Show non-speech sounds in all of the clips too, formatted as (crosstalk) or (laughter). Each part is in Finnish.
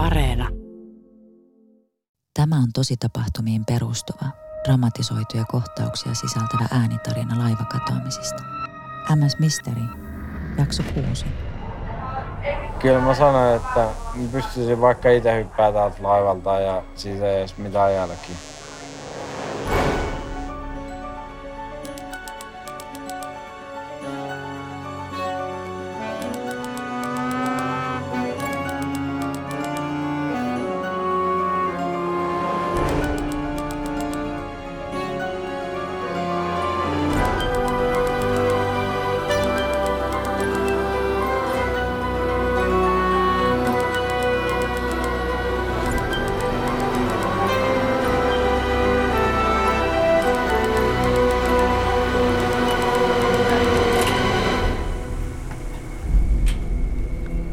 Areena. Tämä on tosi tapahtumiin perustuva, dramatisoituja kohtauksia sisältävä äänitarina laivakatoamisista. MS Mystery, jakso 6. Kyllä mä sanoin, että pystyisin vaikka itse hyppää täältä laivalta ja siitä ei edes mitään jälkiä.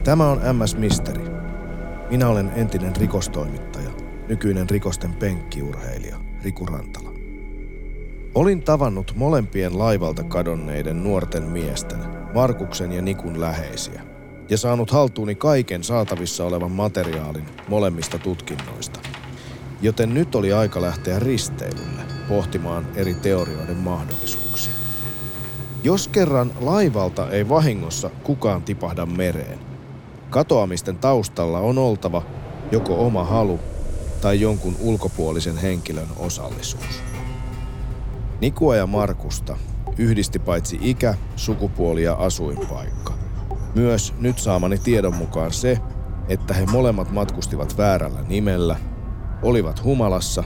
Tämä on MS Misteri. Minä olen entinen rikostoimittaja, nykyinen rikosten penkkiurheilija Riku Rantala. Olin tavannut molempien laivalta kadonneiden nuorten miesten, Markuksen ja Nikun läheisiä, ja saanut haltuuni kaiken saatavissa olevan materiaalin molemmista tutkinnoista. Joten nyt oli aika lähteä risteilylle pohtimaan eri teorioiden mahdollisuuksia. Jos kerran laivalta ei vahingossa kukaan tipahda mereen, Katoamisten taustalla on oltava joko oma halu tai jonkun ulkopuolisen henkilön osallisuus. Nikua ja Markusta yhdisti paitsi ikä, sukupuoli ja asuinpaikka. Myös nyt saamani tiedon mukaan se, että he molemmat matkustivat väärällä nimellä, olivat humalassa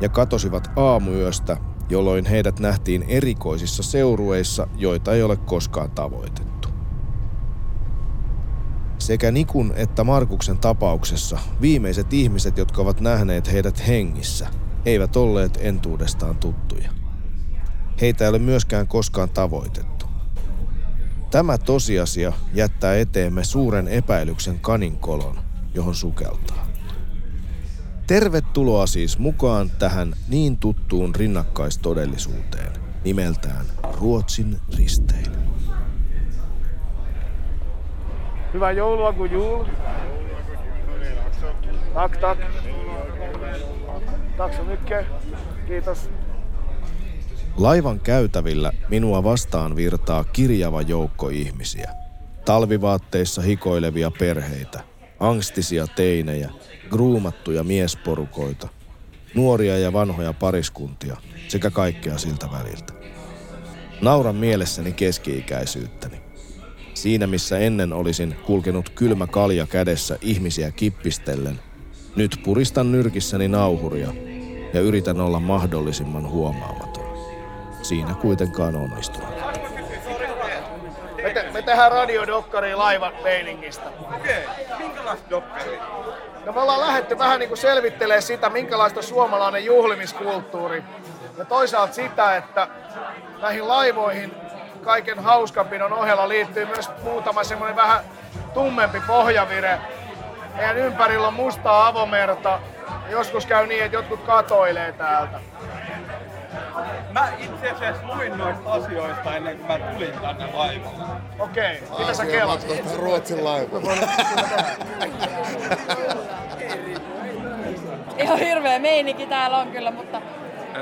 ja katosivat aamuyöstä, jolloin heidät nähtiin erikoisissa seurueissa, joita ei ole koskaan tavoitettu. Sekä Nikun että Markuksen tapauksessa viimeiset ihmiset, jotka ovat nähneet heidät hengissä, eivät olleet entuudestaan tuttuja. Heitä ei ole myöskään koskaan tavoitettu. Tämä tosiasia jättää eteemme suuren epäilyksen kaninkolon, johon sukeltaa. Tervetuloa siis mukaan tähän niin tuttuun rinnakkaistodellisuuteen nimeltään Ruotsin risteily. Hyvää joulua kun jul. Tak, tak. Tack så mycket. Kiitos. Laivan käytävillä minua vastaan virtaa kirjava joukko ihmisiä. Talvivaatteissa hikoilevia perheitä, angstisia teinejä, gruumattuja miesporukoita, nuoria ja vanhoja pariskuntia sekä kaikkea siltä väliltä. Nauran mielessäni keski-ikäisyyttäni. Siinä missä ennen olisin kulkenut kylmä kalja kädessä ihmisiä kippistellen, nyt puristan nyrkissäni nauhuria ja yritän olla mahdollisimman huomaamaton. Siinä kuitenkaan onnistun. Me, te- me tehdään radiodokkari laivan meiningistä. Okei, minkälaista dokkaria? No me ollaan lähdetty vähän niin kuin selvittelemään sitä, minkälaista suomalainen juhlimiskulttuuri. Ja toisaalta sitä, että näihin laivoihin kaiken hauskapidon ohella liittyy myös muutama semmoinen vähän tummempi pohjavire. Meidän ympärillä on mustaa avomerta. Joskus käy niin, että jotkut katoilee täältä. Mä itse asiassa luin noista asioista ennen kuin mä tulin tänne laivalle. Okei, mitä sä kelat? Ruotsin laiva. (laughs) Ihan hirveä meininki täällä on kyllä, mutta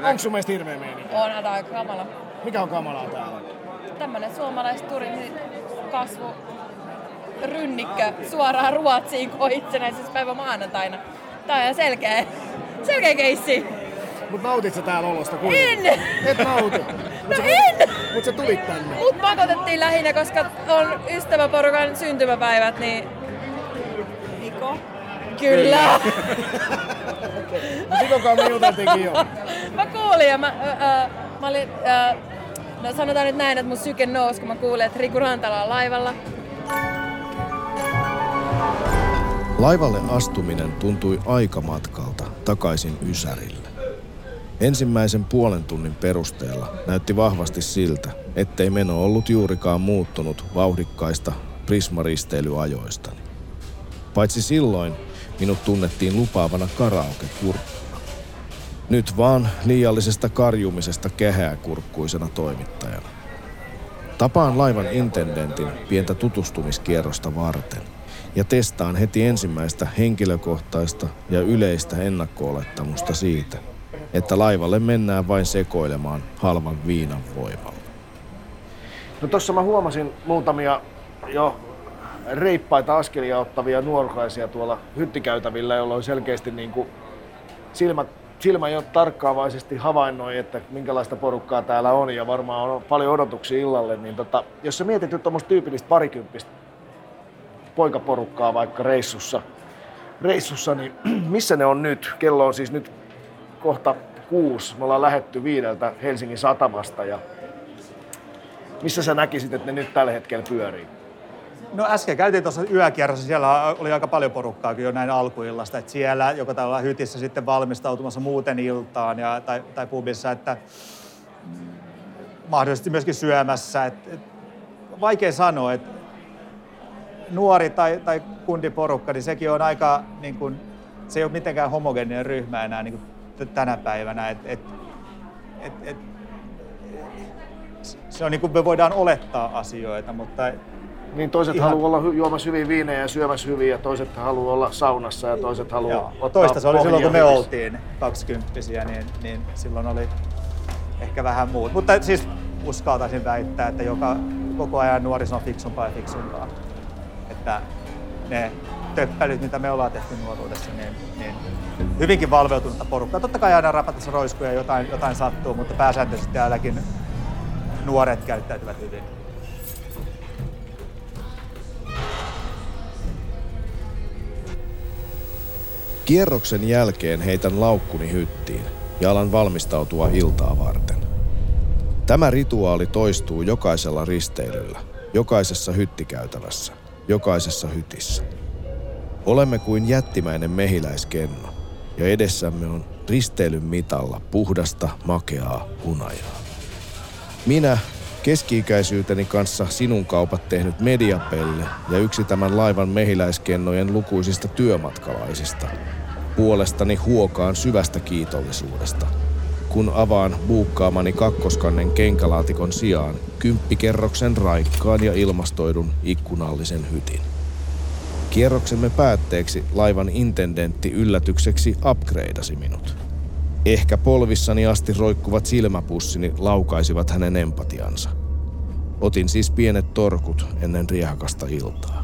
Onko sun mielestä hirveä meininki? on aika kamala. Mikä on kamalaa täällä? Tämmönen suomalaisturismi kasvu rynnikkö suoraan Ruotsiin kuin itsenäisyyspäivä maanantaina. Tää on ihan selkeä, selkeä keissi. Mut nautit sä täällä olosta kuinka? En! Et nauti. (laughs) No en! Mut sä tulit tänne. Mut pakotettiin lähinnä, koska on ystäväporukan syntymäpäivät, niin... Niko? Kyllä. Mut (laughs) Sikokaan me juteltiinkin jo. mä kuulin ja mä, ö, ö, mä olin, ö, no sanotaan nyt näin, että mun syke nousi, kun mä kuulin, että Riku Rantala on laivalla. Laivalle astuminen tuntui aikamatkalta takaisin Ysärille. Ensimmäisen puolen tunnin perusteella näytti vahvasti siltä, ettei meno ollut juurikaan muuttunut vauhdikkaista prismaristeilyajoistani. Paitsi silloin minut tunnettiin lupaavana karaoke-kurkkuna. Nyt vaan liiallisesta karjumisesta kehääkurkkuisena toimittajana. Tapaan laivan intendentin pientä tutustumiskierrosta varten ja testaan heti ensimmäistä henkilökohtaista ja yleistä ennakko-olettamusta siitä, että laivalle mennään vain sekoilemaan halvan viinan voimalla. No tossa mä huomasin muutamia jo reippaita askelia ottavia nuorkaisia tuolla hyttikäytävillä, jolloin selkeästi niin kuin silmät, silmä jo tarkkaavaisesti havainnoi, että minkälaista porukkaa täällä on ja varmaan on paljon odotuksia illalle, niin tota, jos sä mietit nyt tuommoista tyypillistä parikymppistä poikaporukkaa vaikka reissussa, reissussa, niin (clears throat) missä ne on nyt? Kello on siis nyt kohta kuusi. Me ollaan lähetty viideltä Helsingin satamasta ja missä sä näkisit, että ne nyt tällä hetkellä pyörii? No äsken käytiin tuossa yökierrossa, siellä oli aika paljon porukkaa jo näin alkuillasta, että siellä joka täällä hytissä sitten valmistautumassa muuten iltaan ja, tai, tai pubissa, että mahdollisesti myöskin syömässä. Et, et, vaikea sanoa, että nuori tai, tai kundiporukka, niin sekin on aika, niin kuin, se ei ole mitenkään homogeeninen ryhmä enää niin kuin tänä päivänä. Et, et, et, et, se on niin kuin me voidaan olettaa asioita, mutta niin toiset Ihan... haluaa olla juomassa hyviä viinejä ja syömässä hyviä, ja toiset haluaa olla saunassa ja toiset haluaa Joo. ottaa Toista se oli silloin, kun me oltiin kaksikymppisiä, niin, niin silloin oli ehkä vähän muut. Mutta siis uskaltaisin väittää, että joka, koko ajan nuoriso on fiksumpaa ja fiksumpaa. Että ne töppäilyt, mitä me ollaan tehty nuoruudessa, niin, niin hyvinkin valveutunutta porukkaa. Totta kai aina rapatessa roiskuja jotain, jotain sattuu, mutta pääsääntöisesti täälläkin nuoret käyttäytyvät hyvin. Kierroksen jälkeen heitän laukkuni hyttiin ja alan valmistautua iltaa varten. Tämä rituaali toistuu jokaisella risteilyllä, jokaisessa hyttikäytävässä, jokaisessa hytissä. Olemme kuin jättimäinen mehiläiskenno ja edessämme on risteilyn mitalla puhdasta, makeaa hunajaa. Minä, keski-ikäisyyteni kanssa sinun kaupat tehnyt mediapelle ja yksi tämän laivan mehiläiskennojen lukuisista työmatkalaisista – puolestani huokaan syvästä kiitollisuudesta, kun avaan buukkaamani kakkoskannen kenkälaatikon sijaan kymppikerroksen raikkaan ja ilmastoidun ikkunallisen hytin. Kierroksemme päätteeksi laivan intendentti yllätykseksi upgradeasi minut. Ehkä polvissani asti roikkuvat silmäpussini laukaisivat hänen empatiansa. Otin siis pienet torkut ennen riehakasta iltaa.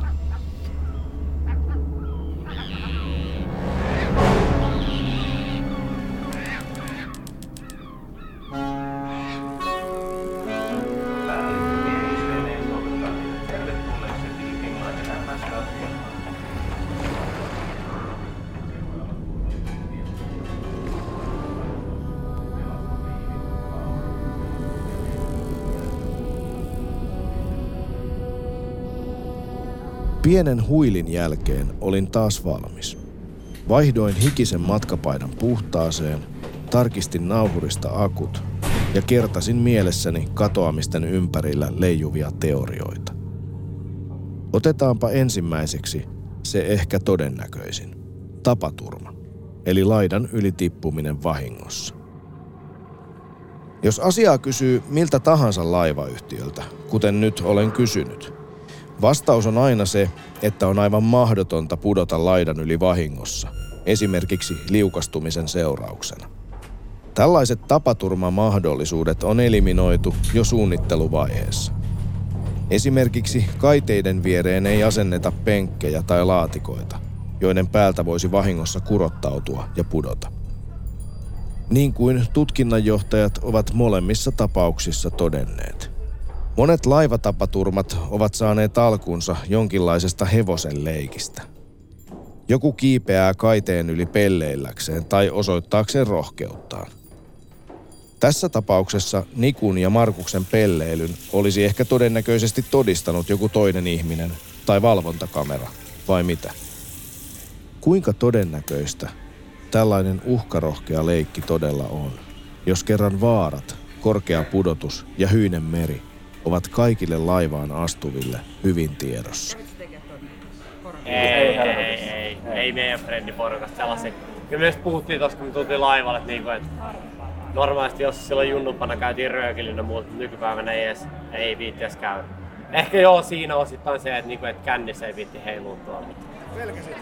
Pienen huilin jälkeen olin taas valmis. Vaihdoin hikisen matkapaidan puhtaaseen, tarkistin nauhurista akut ja kertasin mielessäni katoamisten ympärillä leijuvia teorioita. Otetaanpa ensimmäiseksi se ehkä todennäköisin. Tapaturma, eli laidan ylitippuminen vahingossa. Jos asiaa kysyy miltä tahansa laivayhtiöltä, kuten nyt olen kysynyt – Vastaus on aina se, että on aivan mahdotonta pudota laidan yli vahingossa, esimerkiksi liukastumisen seurauksena. Tällaiset tapaturmamahdollisuudet on eliminoitu jo suunnitteluvaiheessa. Esimerkiksi kaiteiden viereen ei asenneta penkkejä tai laatikoita, joiden päältä voisi vahingossa kurottautua ja pudota. Niin kuin tutkinnanjohtajat ovat molemmissa tapauksissa todenneet – Monet laivatapaturmat ovat saaneet alkunsa jonkinlaisesta hevosen leikistä. Joku kiipeää kaiteen yli pelleilläkseen tai osoittaakseen rohkeuttaan. Tässä tapauksessa Nikun ja Markuksen pelleilyn olisi ehkä todennäköisesti todistanut joku toinen ihminen tai valvontakamera, vai mitä? Kuinka todennäköistä tällainen uhkarohkea leikki todella on, jos kerran vaarat, korkea pudotus ja hyinen meri – ovat kaikille laivaan astuville hyvin tiedossa. Ei, ei, ei, ei, ei, ei meidän frendiporukasta sellaisia. Kyllä me puhuttiin tuossa, kun me tultiin laivalle, että, niinku, että normaalisti jos silloin junnupana käytiin röökillä, mutta nykypäivänä ei edes, ei viitti edes käydä. ehkä joo siinä osittain se, että, niinku, että kännissä ei viitti heilua tuolla. Pelkäsit.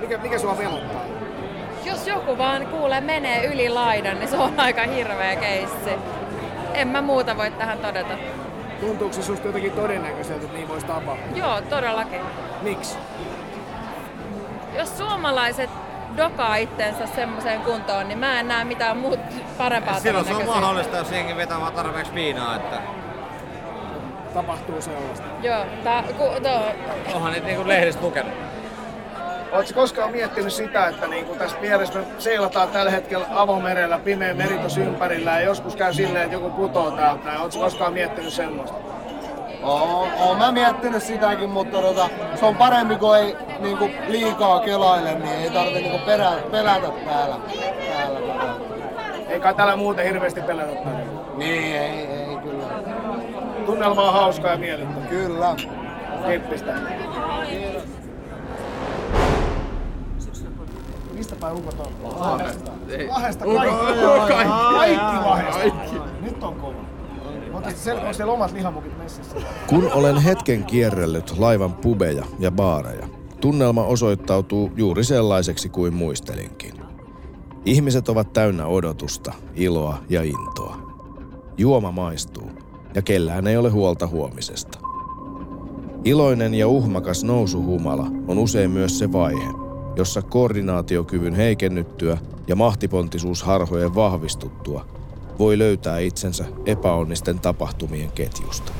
Mikä, mikä sua velottaa? Jos joku vaan kuulee menee yli laidan, niin se on aika hirveä keissi. En mä muuta voi tähän todeta. Tuntuuko se susta jotenkin todennäköiseltä, että niin voisi tapahtua? Joo, todellakin. Miksi? Jos suomalaiset dokaa itsensä semmoiseen kuntoon, niin mä en näe mitään muut parempaa Silloin se on mahdollista, jos jengi vetää vaan tarpeeksi viinaa, että Tapahtuu sellaista. Joo, tää, ku, to, onhan niitä niinku lehdistä lukenut. Oletko koskaan miettinyt sitä, että niin kuin tässä vieressä me seilataan tällä hetkellä avomerellä, pimeä meri ympärillä ja joskus käy silleen, että joku putoo täältä. Oletko koskaan miettinyt semmoista? Oon, oon mä miettinyt sitäkin, mutta tota, se on parempi kuin ei niinku liikaa kelaile, niin ei tarvitse niinku perä, pelätä täällä. täällä tota. Ei kai täällä muuten hirveästi pelätä tänne. Niin, ei, ei kyllä. Tunnelma on hauskaa ja miellyttävä. Kyllä. Kippistä. Päin ukot on? Lahdesta. Lahdesta kaikki. Kaikki Lahdesta. Nyt on kova. Mutta siellä on siellä omat lihamukit messissä. Kun olen hetken kierrellyt laivan pubeja ja baareja, tunnelma osoittautuu juuri sellaiseksi kuin muistelinkin. Ihmiset ovat täynnä odotusta, iloa ja intoa. Juoma maistuu ja kellään ei ole huolta huomisesta. Iloinen ja uhmakas nousuhumala on usein myös se vaihe, jossa koordinaatiokyvyn heikennyttyä ja mahtipontisuus harhojen vahvistuttua voi löytää itsensä epäonnisten tapahtumien ketjusta.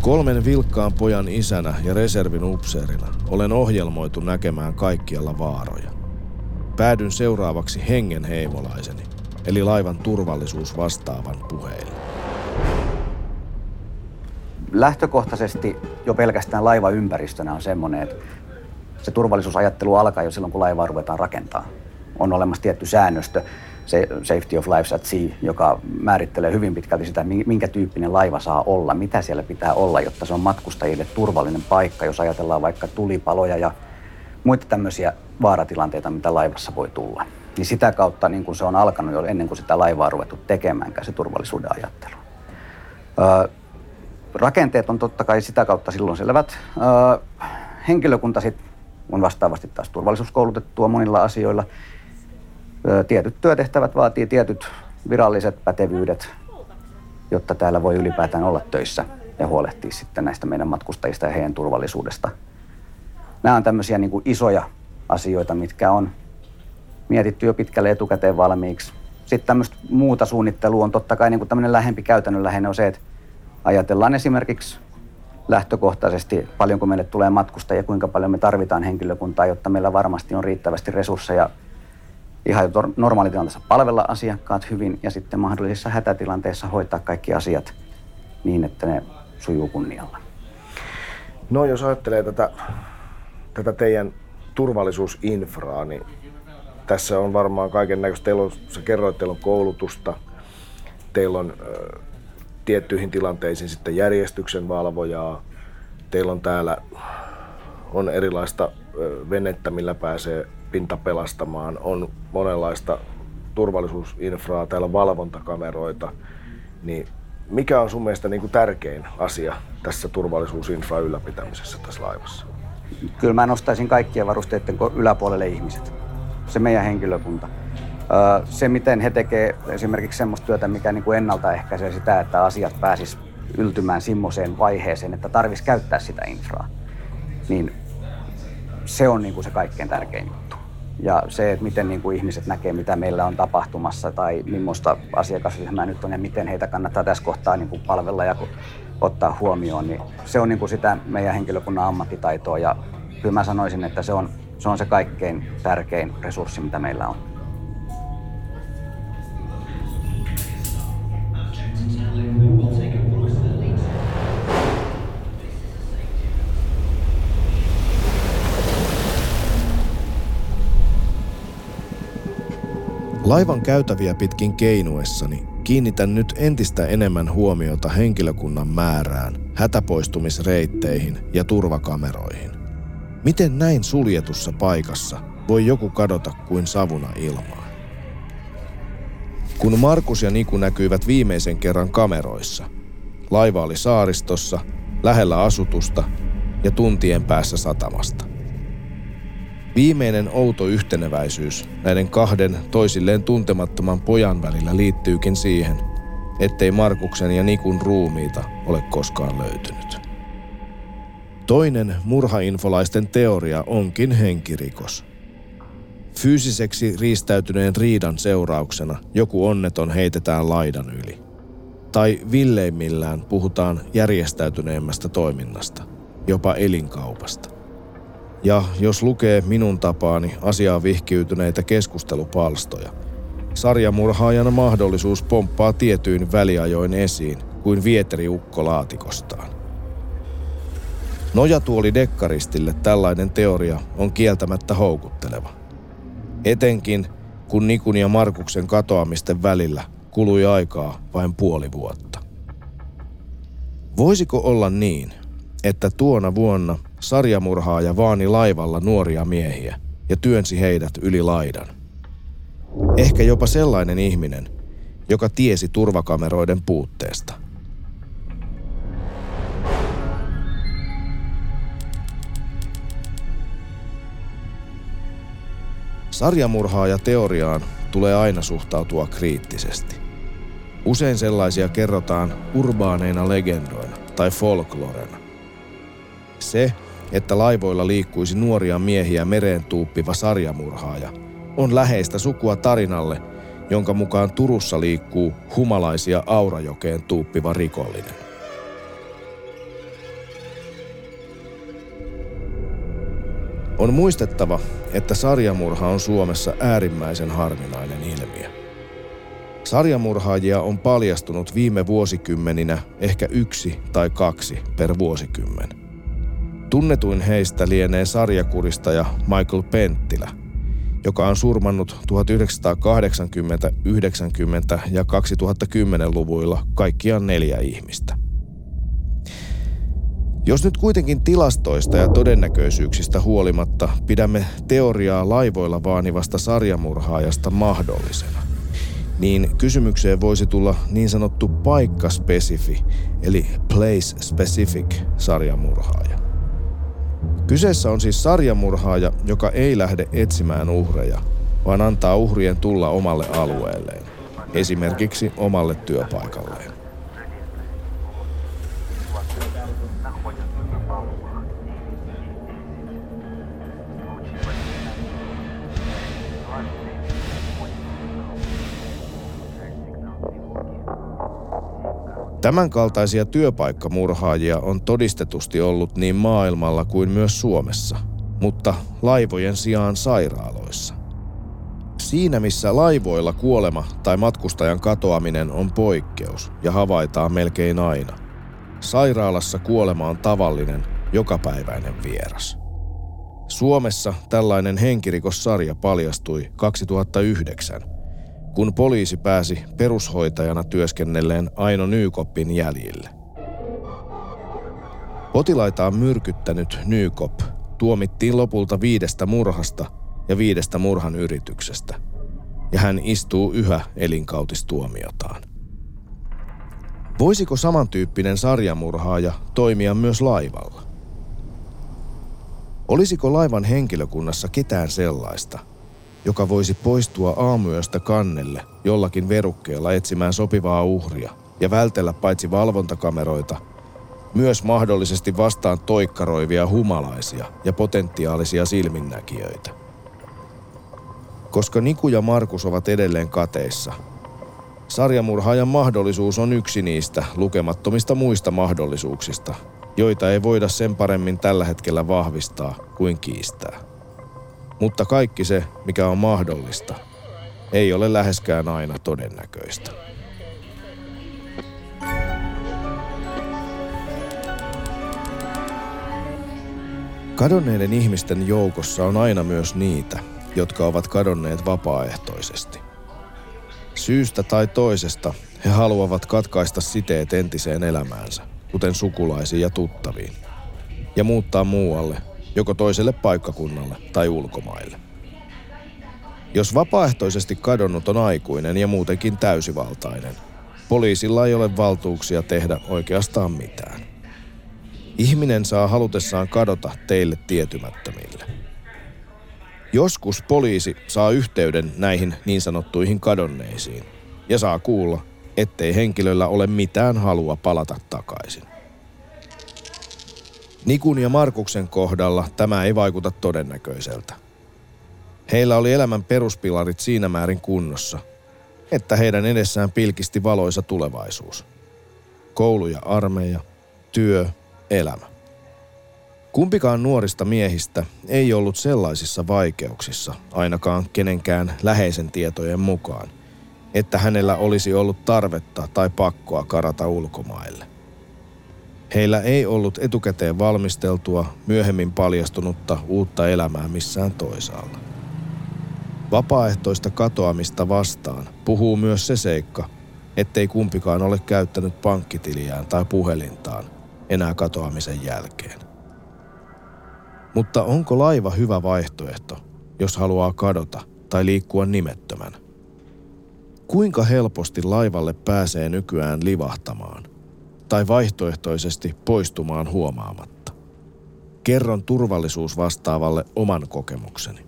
Kolmen vilkkaan pojan isänä ja reservin upseerina olen ohjelmoitu näkemään kaikkialla vaaroja. Päädyn seuraavaksi hengen heimolaiseni, eli laivan turvallisuus vastaavan puheille. lähtökohtaisesti jo pelkästään laivaympäristönä on semmoinen, että se turvallisuusajattelu alkaa jo silloin, kun laivaa ruvetaan rakentaa. On olemassa tietty säännöstö, se Safety of Lives at Sea, joka määrittelee hyvin pitkälti sitä, minkä tyyppinen laiva saa olla, mitä siellä pitää olla, jotta se on matkustajille turvallinen paikka, jos ajatellaan vaikka tulipaloja ja muita tämmöisiä vaaratilanteita, mitä laivassa voi tulla. Niin sitä kautta niin kun se on alkanut jo ennen kuin sitä laivaa on ruvettu tekemäänkään, se turvallisuuden ajattelu. Öö, rakenteet on totta kai sitä kautta silloin selvät. Öö, henkilökunta sit on vastaavasti taas turvallisuuskoulutettua monilla asioilla. Tietyt työtehtävät vaatii tietyt viralliset pätevyydet, jotta täällä voi ylipäätään olla töissä ja huolehtia sitten näistä meidän matkustajista ja heidän turvallisuudesta. Nämä on tämmöisiä niin kuin isoja asioita, mitkä on mietitty jo pitkälle etukäteen valmiiksi. Sitten tämmöistä muuta suunnittelua on totta kai niin kuin tämmöinen lähempi käytännönläheinen on se, että ajatellaan esimerkiksi lähtökohtaisesti, paljonko meille tulee matkustajia, kuinka paljon me tarvitaan henkilökuntaa, jotta meillä varmasti on riittävästi resursseja ihan normaalitilanteessa palvella asiakkaat hyvin ja sitten mahdollisissa hätätilanteissa hoitaa kaikki asiat niin, että ne sujuu kunnialla. No jos ajattelee tätä, tätä teidän turvallisuusinfraa, niin tässä on varmaan kaiken näköistä. Teillä on, sä kerroit, teillä on koulutusta, teillä on tiettyihin tilanteisiin sitten järjestyksen valvojaa, teillä on täällä on erilaista venettä, millä pääsee pinta pelastamaan, on monenlaista turvallisuusinfraa, täällä on valvontakameroita, niin mikä on sun mielestä niin kuin tärkein asia tässä turvallisuusinfra ylläpitämisessä tässä laivassa? Kyllä mä nostaisin kaikkien varusteiden yläpuolelle ihmiset. Se meidän henkilökunta. Se, miten he tekee esimerkiksi semmoista työtä, mikä niin kuin ennaltaehkäisee sitä, että asiat pääsis yltymään semmoiseen vaiheeseen, että tarvitsisi käyttää sitä infraa, niin se on niin kuin se kaikkein tärkein juttu. Ja se, että miten niin kuin ihmiset näkee, mitä meillä on tapahtumassa tai millaista asiakasryhmää nyt on ja miten heitä kannattaa tässä kohtaa niin kuin palvella ja ottaa huomioon, niin se on niin kuin sitä meidän henkilökunnan ammattitaitoa ja kyllä mä sanoisin, että se on se, on se kaikkein tärkein resurssi, mitä meillä on. Laivan käytäviä pitkin keinuessani kiinnitän nyt entistä enemmän huomiota henkilökunnan määrään, hätäpoistumisreitteihin ja turvakameroihin. Miten näin suljetussa paikassa voi joku kadota kuin savuna ilmaan? Kun Markus ja Niku näkyivät viimeisen kerran kameroissa, laiva oli saaristossa, lähellä asutusta ja tuntien päässä satamasta. Viimeinen outo yhteneväisyys näiden kahden toisilleen tuntemattoman pojan välillä liittyykin siihen, ettei Markuksen ja Nikun ruumiita ole koskaan löytynyt. Toinen murhainfolaisten teoria onkin henkirikos. Fyysiseksi riistäytyneen riidan seurauksena joku onneton heitetään laidan yli. Tai villeimmillään puhutaan järjestäytyneemmästä toiminnasta, jopa elinkaupasta. Ja jos lukee minun tapaani asiaa vihkiytyneitä keskustelupalstoja, sarjamurhaajana mahdollisuus pomppaa tietyin väliajoin esiin kuin vieteriukko laatikostaan. Nojatuoli dekkaristille tällainen teoria on kieltämättä houkutteleva. Etenkin kun Nikun ja Markuksen katoamisten välillä kului aikaa vain puoli vuotta. Voisiko olla niin, että tuona vuonna sarjamurhaaja vaani laivalla nuoria miehiä ja työnsi heidät yli laidan? Ehkä jopa sellainen ihminen, joka tiesi turvakameroiden puutteesta – Sarjamurhaaja teoriaan tulee aina suhtautua kriittisesti. Usein sellaisia kerrotaan urbaaneina legendoina tai folklorena. Se, että laivoilla liikkuisi nuoria miehiä mereen tuuppiva sarjamurhaaja, on läheistä sukua tarinalle, jonka mukaan Turussa liikkuu humalaisia Aurajokeen tuuppiva rikollinen. On muistettava, että sarjamurha on Suomessa äärimmäisen harvinainen ilmiö. Sarjamurhaajia on paljastunut viime vuosikymmeninä ehkä yksi tai kaksi per vuosikymmen. Tunnetuin heistä lienee sarjakuristaja Michael Penttilä, joka on surmannut 1980, 90 ja 2010-luvuilla kaikkiaan neljä ihmistä. Jos nyt kuitenkin tilastoista ja todennäköisyyksistä huolimatta pidämme teoriaa laivoilla vaanivasta sarjamurhaajasta mahdollisena, niin kysymykseen voisi tulla niin sanottu paikkaspesifi, eli place specific sarjamurhaaja. Kyseessä on siis sarjamurhaaja, joka ei lähde etsimään uhreja, vaan antaa uhrien tulla omalle alueelleen, esimerkiksi omalle työpaikalleen. Tämänkaltaisia työpaikkamurhaajia on todistetusti ollut niin maailmalla kuin myös Suomessa, mutta laivojen sijaan sairaaloissa. Siinä missä laivoilla kuolema tai matkustajan katoaminen on poikkeus ja havaitaan melkein aina, sairaalassa kuolema on tavallinen, jokapäiväinen vieras. Suomessa tällainen henkirikossarja paljastui 2009 kun poliisi pääsi perushoitajana työskennelleen Aino Nykoppin jäljille. Potilaitaan myrkyttänyt Nykop tuomittiin lopulta viidestä murhasta ja viidestä murhan yrityksestä, ja hän istuu yhä elinkautistuomiotaan. Voisiko samantyyppinen sarjamurhaaja toimia myös laivalla? Olisiko laivan henkilökunnassa ketään sellaista – joka voisi poistua aamuyöstä kannelle jollakin verukkeella etsimään sopivaa uhria ja vältellä paitsi valvontakameroita, myös mahdollisesti vastaan toikkaroivia humalaisia ja potentiaalisia silminnäkijöitä. Koska Niku ja Markus ovat edelleen kateissa, sarjamurhaajan mahdollisuus on yksi niistä lukemattomista muista mahdollisuuksista, joita ei voida sen paremmin tällä hetkellä vahvistaa kuin kiistää. Mutta kaikki se, mikä on mahdollista, ei ole läheskään aina todennäköistä. Kadonneiden ihmisten joukossa on aina myös niitä, jotka ovat kadonneet vapaaehtoisesti. Syystä tai toisesta he haluavat katkaista siteet entiseen elämäänsä, kuten sukulaisiin ja tuttaviin, ja muuttaa muualle joko toiselle paikkakunnalle tai ulkomaille. Jos vapaaehtoisesti kadonnut on aikuinen ja muutenkin täysivaltainen, poliisilla ei ole valtuuksia tehdä oikeastaan mitään. Ihminen saa halutessaan kadota teille tietymättömille. Joskus poliisi saa yhteyden näihin niin sanottuihin kadonneisiin ja saa kuulla, ettei henkilöllä ole mitään halua palata takaisin. Nikun ja Markuksen kohdalla tämä ei vaikuta todennäköiseltä. Heillä oli elämän peruspilarit siinä määrin kunnossa, että heidän edessään pilkisti valoisa tulevaisuus. Koulu ja armeija, työ, elämä. Kumpikaan nuorista miehistä ei ollut sellaisissa vaikeuksissa, ainakaan kenenkään läheisen tietojen mukaan, että hänellä olisi ollut tarvetta tai pakkoa karata ulkomaille. Heillä ei ollut etukäteen valmisteltua, myöhemmin paljastunutta uutta elämää missään toisaalla. Vapaaehtoista katoamista vastaan puhuu myös se seikka, ettei kumpikaan ole käyttänyt pankkitiliään tai puhelintaan enää katoamisen jälkeen. Mutta onko laiva hyvä vaihtoehto, jos haluaa kadota tai liikkua nimettömän? Kuinka helposti laivalle pääsee nykyään livahtamaan tai vaihtoehtoisesti poistumaan huomaamatta? Kerron turvallisuusvastaavalle oman kokemukseni.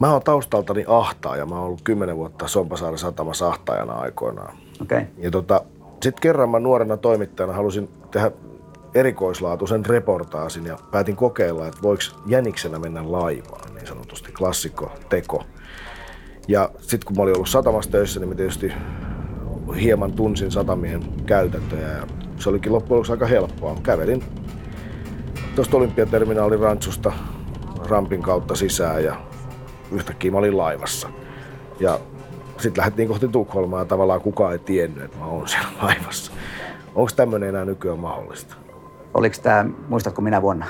Mä oon taustaltani ahtaaja. Mä oon ollut kymmenen vuotta Sompasaaren satamassa ahtaajana aikoinaan. Okei. Okay. Ja tota, sitten kerran mä nuorena toimittajana halusin tehdä erikoislaatuisen reportaasin ja päätin kokeilla, että voiko jäniksenä mennä laivaan, niin sanotusti klassikko teko. Ja sitten kun mä olin ollut satamassa töissä, niin mä tietysti hieman tunsin satamien käytäntöjä ja se olikin loppujen lopuksi aika helppoa. Kävelin tuosta olympiaterminaalin rantsusta rampin kautta sisään ja yhtäkkiä mä olin laivassa. Ja sitten lähdettiin kohti Tukholmaa ja tavallaan kukaan ei tiennyt, että mä oon siellä (laughs) laivassa. Onko tämmöinen enää nykyään mahdollista? Oliko tämä, muistatko minä vuonna?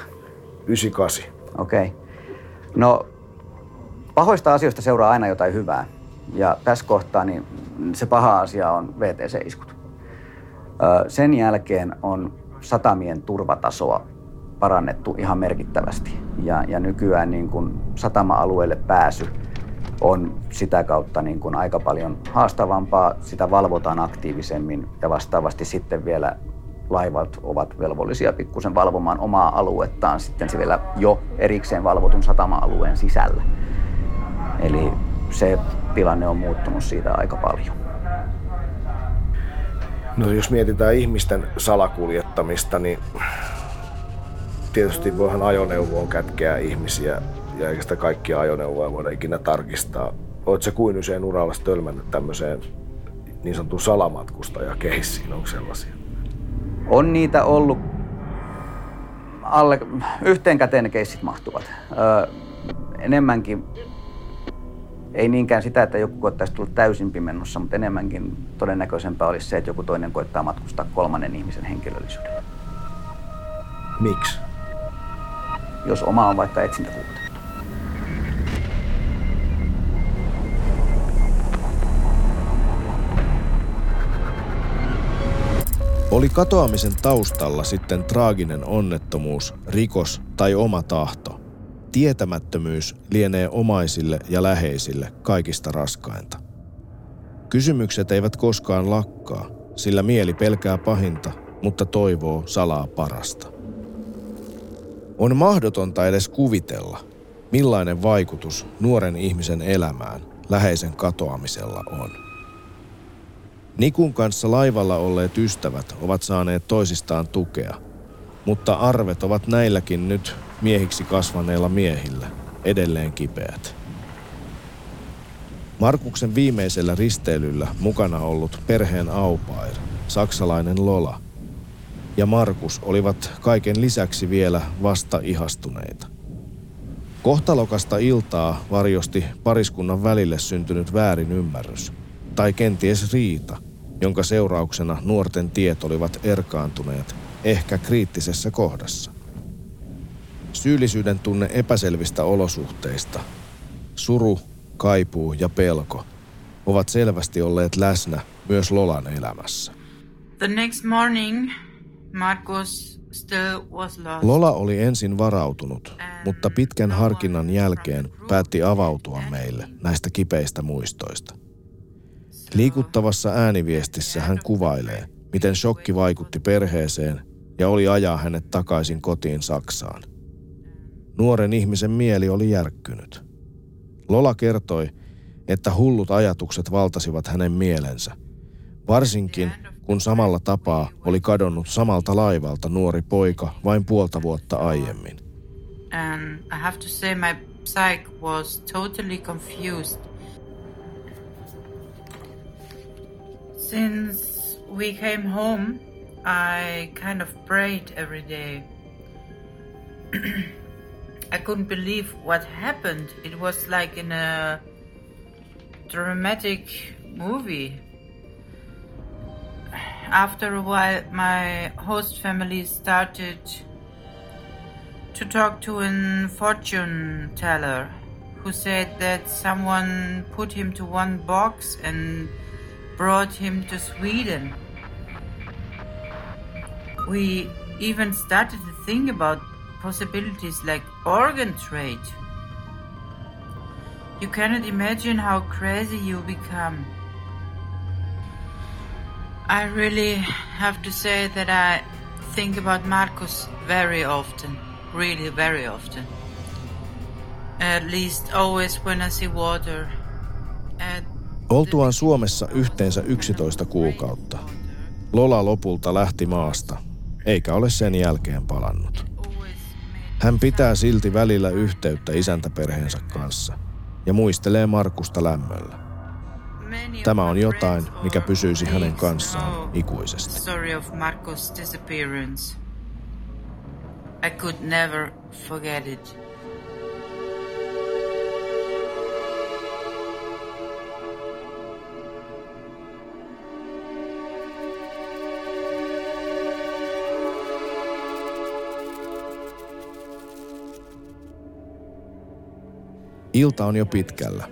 98. Okei. Okay. No, pahoista asioista seuraa aina jotain hyvää. Ja tässä kohtaa niin se paha asia on VTC-iskut. Sen jälkeen on satamien turvatasoa parannettu ihan merkittävästi. Ja, ja nykyään niin kuin satama-alueelle pääsy on sitä kautta niin kuin aika paljon haastavampaa. Sitä valvotaan aktiivisemmin ja vastaavasti sitten vielä laivat ovat velvollisia pikkusen valvomaan omaa aluettaan sitten vielä jo erikseen valvotun satama-alueen sisällä. Eli se tilanne on muuttunut siitä aika paljon. No jos mietitään ihmisten salakuljettamista, niin tietysti voihan ajoneuvoon kätkeä ihmisiä ja eikä sitä kaikkia ajoneuvoja voida ikinä tarkistaa. Oletko se kuin usein uralla törmännyt tämmöiseen niin sanottuun salamatkustajakeissiin, onko sellaisia? On niitä ollut alle, yhteen käteen ne keissit mahtuvat. Öö, enemmänkin, ei niinkään sitä, että joku koettaisi tulla täysin pimennossa, mutta enemmänkin todennäköisempää olisi se, että joku toinen koettaa matkustaa kolmannen ihmisen henkilöllisyydellä. Miksi? Jos oma on vaikka etsintäkuva. Oli katoamisen taustalla sitten traaginen onnettomuus, rikos tai oma tahto. Tietämättömyys lienee omaisille ja läheisille kaikista raskainta. Kysymykset eivät koskaan lakkaa, sillä mieli pelkää pahinta, mutta toivoo salaa parasta. On mahdotonta edes kuvitella, millainen vaikutus nuoren ihmisen elämään läheisen katoamisella on. Nikun kanssa laivalla olleet ystävät ovat saaneet toisistaan tukea, mutta arvet ovat näilläkin nyt miehiksi kasvaneilla miehillä edelleen kipeät. Markuksen viimeisellä risteilyllä mukana ollut perheen aupair, saksalainen Lola, ja Markus olivat kaiken lisäksi vielä vasta ihastuneita. Kohtalokasta iltaa varjosti pariskunnan välille syntynyt väärin ymmärrys, tai kenties riita, jonka seurauksena nuorten tiet olivat erkaantuneet, ehkä kriittisessä kohdassa. Syyllisyyden tunne epäselvistä olosuhteista, suru, kaipuu ja pelko ovat selvästi olleet läsnä myös Lolan elämässä. The next morning, Marcus still was lost. Lola oli ensin varautunut, mutta pitkän harkinnan jälkeen päätti avautua meille näistä kipeistä muistoista – Liikuttavassa ääniviestissä hän kuvailee, miten shokki vaikutti perheeseen ja oli ajaa hänet takaisin kotiin Saksaan. Nuoren ihmisen mieli oli järkkynyt. Lola kertoi, että hullut ajatukset valtasivat hänen mielensä, varsinkin kun samalla tapaa oli kadonnut samalta laivalta nuori poika vain puolta vuotta aiemmin. Since we came home, I kind of prayed every day. (clears throat) I couldn't believe what happened. It was like in a dramatic movie. After a while, my host family started to talk to a fortune teller who said that someone put him to one box and brought him to Sweden. We even started to think about possibilities like organ trade. You cannot imagine how crazy you become. I really have to say that I think about Marcus very often, really very often. At least always when I see water. At Oltuaan Suomessa yhteensä 11 kuukautta, Lola lopulta lähti maasta, eikä ole sen jälkeen palannut. Hän pitää silti välillä yhteyttä isäntäperheensä kanssa ja muistelee Markusta lämmöllä. Tämä on jotain, mikä pysyisi hänen kanssaan ikuisesti. I could never forget it. Ilta on jo pitkällä.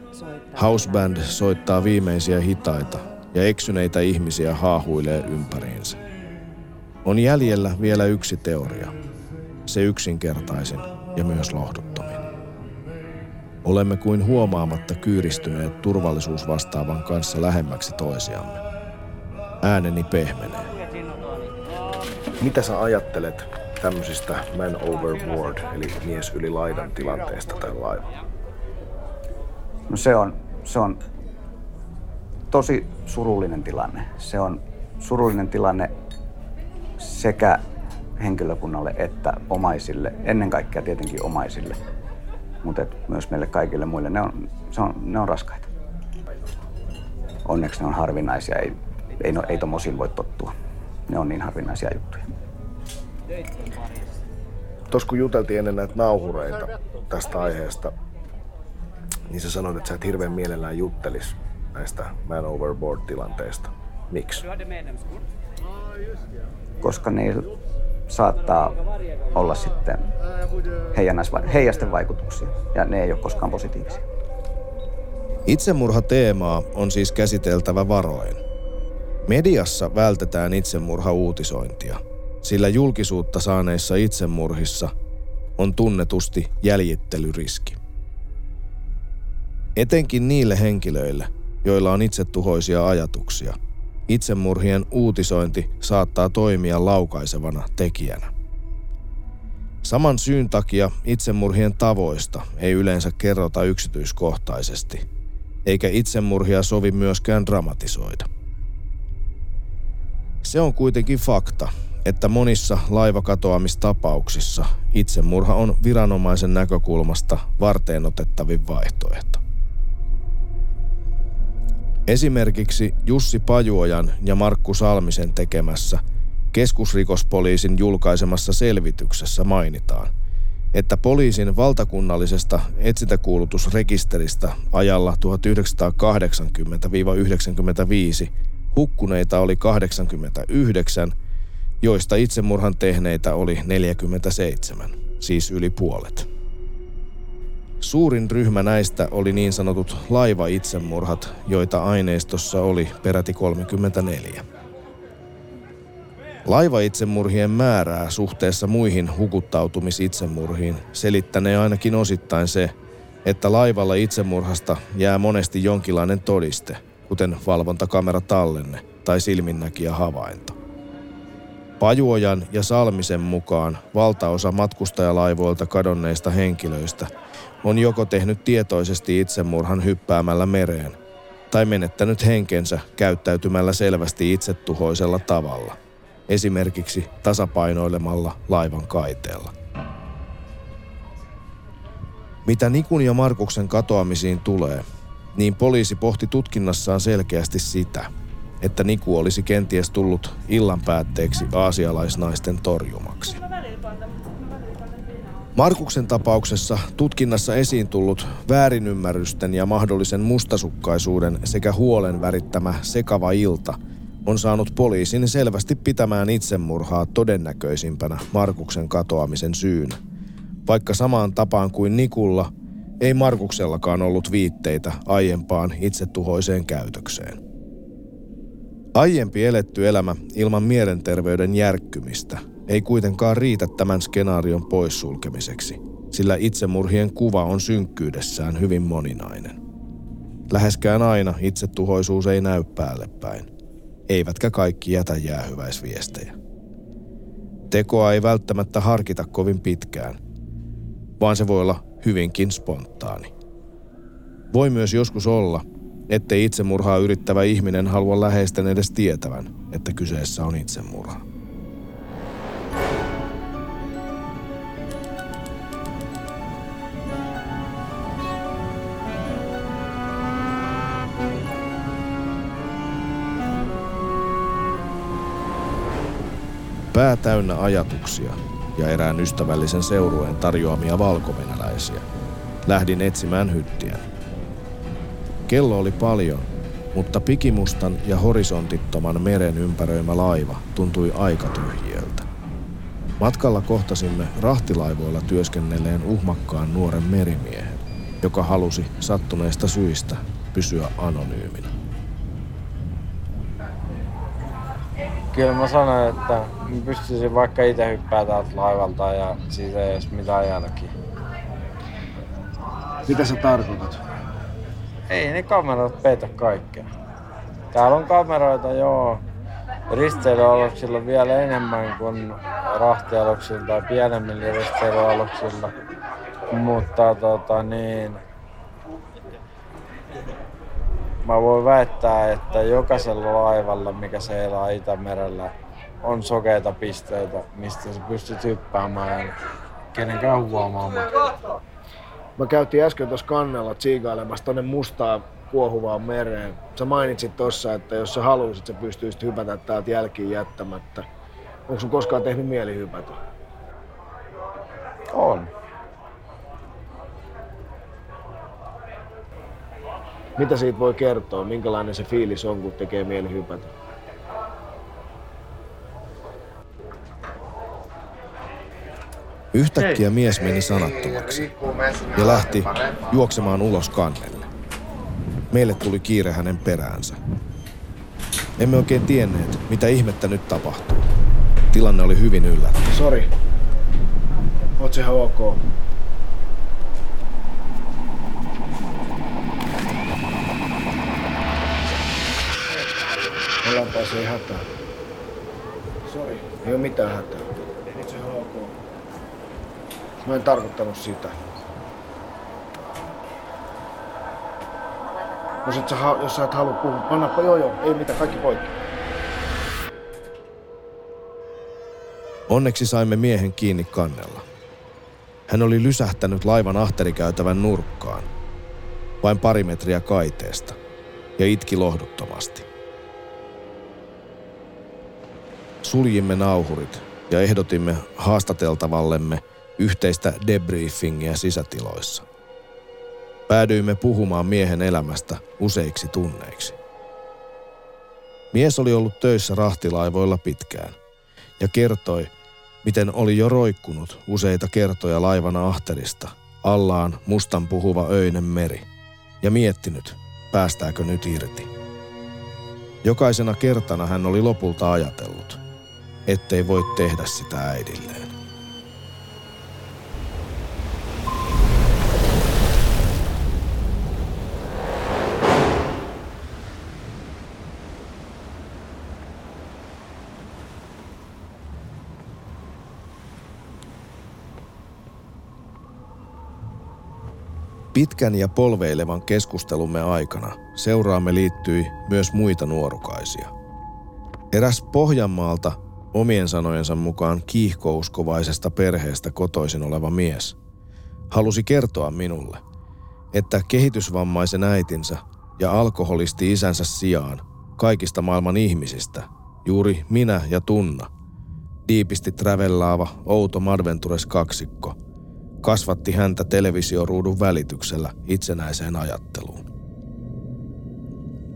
Houseband soittaa viimeisiä hitaita ja eksyneitä ihmisiä haahuilee ympäriinsä. On jäljellä vielä yksi teoria. Se yksinkertaisin ja myös lohduttomin. Olemme kuin huomaamatta kyyristyneet turvallisuusvastaavan kanssa lähemmäksi toisiamme. Ääneni pehmenee. Mitä sä ajattelet tämmöisistä man overboard, eli mies yli laidan tilanteesta tai laivalla? No se on, se on tosi surullinen tilanne. Se on surullinen tilanne sekä henkilökunnalle että omaisille, ennen kaikkea tietenkin omaisille, mutta myös meille kaikille muille. Ne on, se on, ne on raskaita. Onneksi ne on harvinaisia, ei, ei, no, ei tommosiin voi tottua. Ne on niin harvinaisia juttuja. Tuossa kun juteltiin ennen näitä nauhureita tästä aiheesta, niin sä sanoit, että sä et hirveän mielellään juttelis näistä man overboard-tilanteista. Miksi? koska niillä saattaa olla sitten heijasten vaikutuksia ja ne ei ole koskaan positiivisia. Itsemurha-teemaa on siis käsiteltävä varoen. Mediassa vältetään itsemurha-uutisointia, sillä julkisuutta saaneissa itsemurhissa on tunnetusti jäljittelyriski. Etenkin niille henkilöille, joilla on itsetuhoisia ajatuksia, itsemurhien uutisointi saattaa toimia laukaisevana tekijänä. Saman syyn takia itsemurhien tavoista ei yleensä kerrota yksityiskohtaisesti, eikä itsemurhia sovi myöskään dramatisoida. Se on kuitenkin fakta, että monissa laivakatoamistapauksissa itsemurha on viranomaisen näkökulmasta varteenotettavin vaihtoehto. Esimerkiksi Jussi Pajuojan ja Markku Salmisen tekemässä keskusrikospoliisin julkaisemassa selvityksessä mainitaan, että poliisin valtakunnallisesta etsintäkuulutusrekisteristä ajalla 1980-95 hukkuneita oli 89, joista itsemurhan tehneitä oli 47, siis yli puolet. Suurin ryhmä näistä oli niin sanotut laivaitsemurhat, joita aineistossa oli peräti 34. Laivaitsemurhien määrää suhteessa muihin hukuttautumisitsemurhiin selittänee ainakin osittain se, että laivalla itsemurhasta jää monesti jonkinlainen todiste, kuten valvontakamera tallenne tai silminnäkijä havainto. Pajuojan ja Salmisen mukaan valtaosa matkustajalaivoilta kadonneista henkilöistä on joko tehnyt tietoisesti itsemurhan hyppäämällä mereen tai menettänyt henkensä käyttäytymällä selvästi itsetuhoisella tavalla, esimerkiksi tasapainoilemalla laivan kaiteella. Mitä Nikun ja Markuksen katoamisiin tulee, niin poliisi pohti tutkinnassaan selkeästi sitä, että Niku olisi kenties tullut illan päätteeksi aasialaisnaisten torjumaksi. Markuksen tapauksessa tutkinnassa esiin tullut väärinymmärrysten ja mahdollisen mustasukkaisuuden sekä huolen värittämä sekava ilta on saanut poliisin selvästi pitämään itsemurhaa todennäköisimpänä Markuksen katoamisen syynä. Vaikka samaan tapaan kuin Nikulla, ei Markuksellakaan ollut viitteitä aiempaan itsetuhoiseen käytökseen. Aiempi eletty elämä ilman mielenterveyden järkkymistä ei kuitenkaan riitä tämän skenaarion poissulkemiseksi, sillä itsemurhien kuva on synkkyydessään hyvin moninainen. Läheskään aina itsetuhoisuus ei näy päälle päin, eivätkä kaikki jätä jäähyväisviestejä. Tekoa ei välttämättä harkita kovin pitkään, vaan se voi olla hyvinkin spontaani. Voi myös joskus olla, ettei itsemurhaa yrittävä ihminen halua läheisten edes tietävän, että kyseessä on itsemurha. Pää täynnä ajatuksia ja erään ystävällisen seurueen tarjoamia valkovenäläisiä. Lähdin etsimään hyttiä. Kello oli paljon, mutta pikimustan ja horisontittoman meren ympäröimä laiva tuntui aika tyhjiöltä. Matkalla kohtasimme rahtilaivoilla työskennelleen uhmakkaan nuoren merimiehen, joka halusi sattuneista syistä pysyä anonyyminä. Kyllä mä sanoin, että mä pystyisin vaikka itse hyppää täältä laivalta ja siitä ei edes mitään jälkiä. Mitä sä tarkoitat? Ei ne kamerat peitä kaikkea. Täällä on kameroita, joo. Risteilyaluksilla vielä enemmän kuin rahtialuksilla tai pienemmillä risteilyaluksilla. Mutta tota niin, mä voin väittää, että jokaisella laivalla, mikä seilaa Itämerellä, on sokeita pisteitä, mistä sä pystyt hyppäämään kenenkään huomaamaan. Mä käytiin äsken tuossa kannella tsiigailemassa tonne mustaan kuohuvaan mereen. Sä mainitsit tossa, että jos sä haluaisit, sä pystyisit hypätä täältä jälkiin jättämättä. Onko sun koskaan tehnyt mieli hypätä? On. Mitä siitä voi kertoa? Minkälainen se fiilis on, kun tekee mieli hypätä? Yhtäkkiä mies meni sanattomaksi ja lähti juoksemaan ulos kannelle. Meille tuli kiire hänen peräänsä. Emme oikein tienneet, mitä ihmettä nyt tapahtuu. Tilanne oli hyvin yllättävä. Sori. Oot ihan ok? Ollaan pääsee hätään. Sori. Ei oo mitään hätää. Oot ihan ok? Mä en tarkoittanut sitä. Jos, et sä, jos sä et halua puhua, panna, joo joo, ei mitään, kaikki poikki. Onneksi saimme miehen kiinni kannella. Hän oli lysähtänyt laivan ahterikäytävän nurkkaan, vain pari metriä kaiteesta, ja itki lohduttomasti. Suljimme nauhurit ja ehdotimme haastateltavallemme yhteistä debriefingiä sisätiloissa. Päädyimme puhumaan miehen elämästä useiksi tunneiksi. Mies oli ollut töissä rahtilaivoilla pitkään ja kertoi, miten oli jo roikkunut useita kertoja laivan ahterista, allaan mustan puhuva öinen meri, ja miettinyt, päästääkö nyt irti. Jokaisena kertana hän oli lopulta ajatellut, ettei voi tehdä sitä äidilleen. Pitkän ja polveilevan keskustelumme aikana seuraamme liittyi myös muita nuorukaisia. Eräs Pohjanmaalta omien sanojensa mukaan kiihkouskovaisesta perheestä kotoisin oleva mies halusi kertoa minulle, että kehitysvammaisen äitinsä ja alkoholisti isänsä sijaan kaikista maailman ihmisistä, juuri minä ja Tunna, diipisti travellaava outo Madventures kaksikko, kasvatti häntä televisioruudun välityksellä itsenäiseen ajatteluun.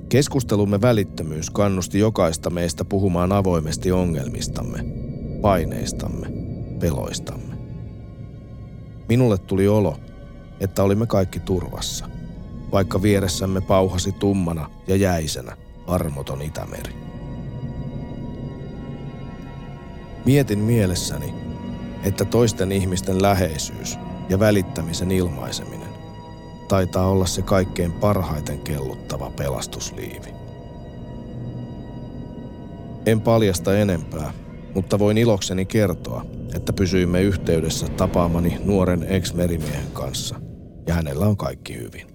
Keskustelumme välittömyys kannusti jokaista meistä puhumaan avoimesti ongelmistamme, paineistamme, peloistamme. Minulle tuli olo, että olimme kaikki turvassa, vaikka vieressämme pauhasi tummana ja jäisenä armoton Itämeri. Mietin mielessäni, että toisten ihmisten läheisyys ja välittämisen ilmaiseminen taitaa olla se kaikkein parhaiten kelluttava pelastusliivi. En paljasta enempää, mutta voin ilokseni kertoa, että pysyimme yhteydessä tapaamani nuoren ex-merimiehen kanssa, ja hänellä on kaikki hyvin.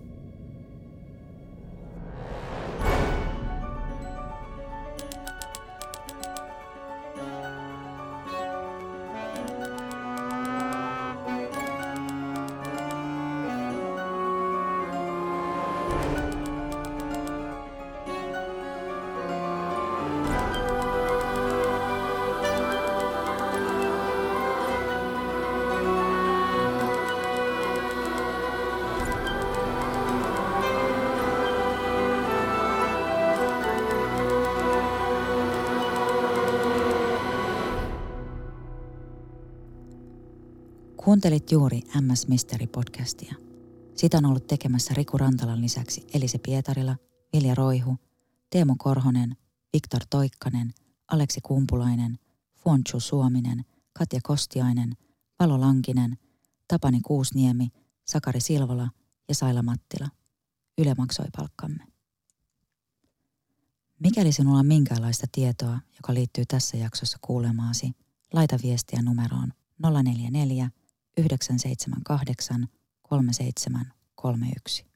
Kuuntelit juuri MS Mystery podcastia. Sitä on ollut tekemässä Riku Rantalan lisäksi Elise Pietarila, Vilja Roihu, Teemu Korhonen, Viktor Toikkanen, Aleksi Kumpulainen, Fuonchu Suominen, Katja Kostiainen, Valo Lankinen, Tapani Kuusniemi, Sakari Silvola ja Saila Mattila. Yle maksoi palkkamme. Mikäli sinulla on minkäänlaista tietoa, joka liittyy tässä jaksossa kuulemaasi, laita viestiä numeroon 044 978 3731.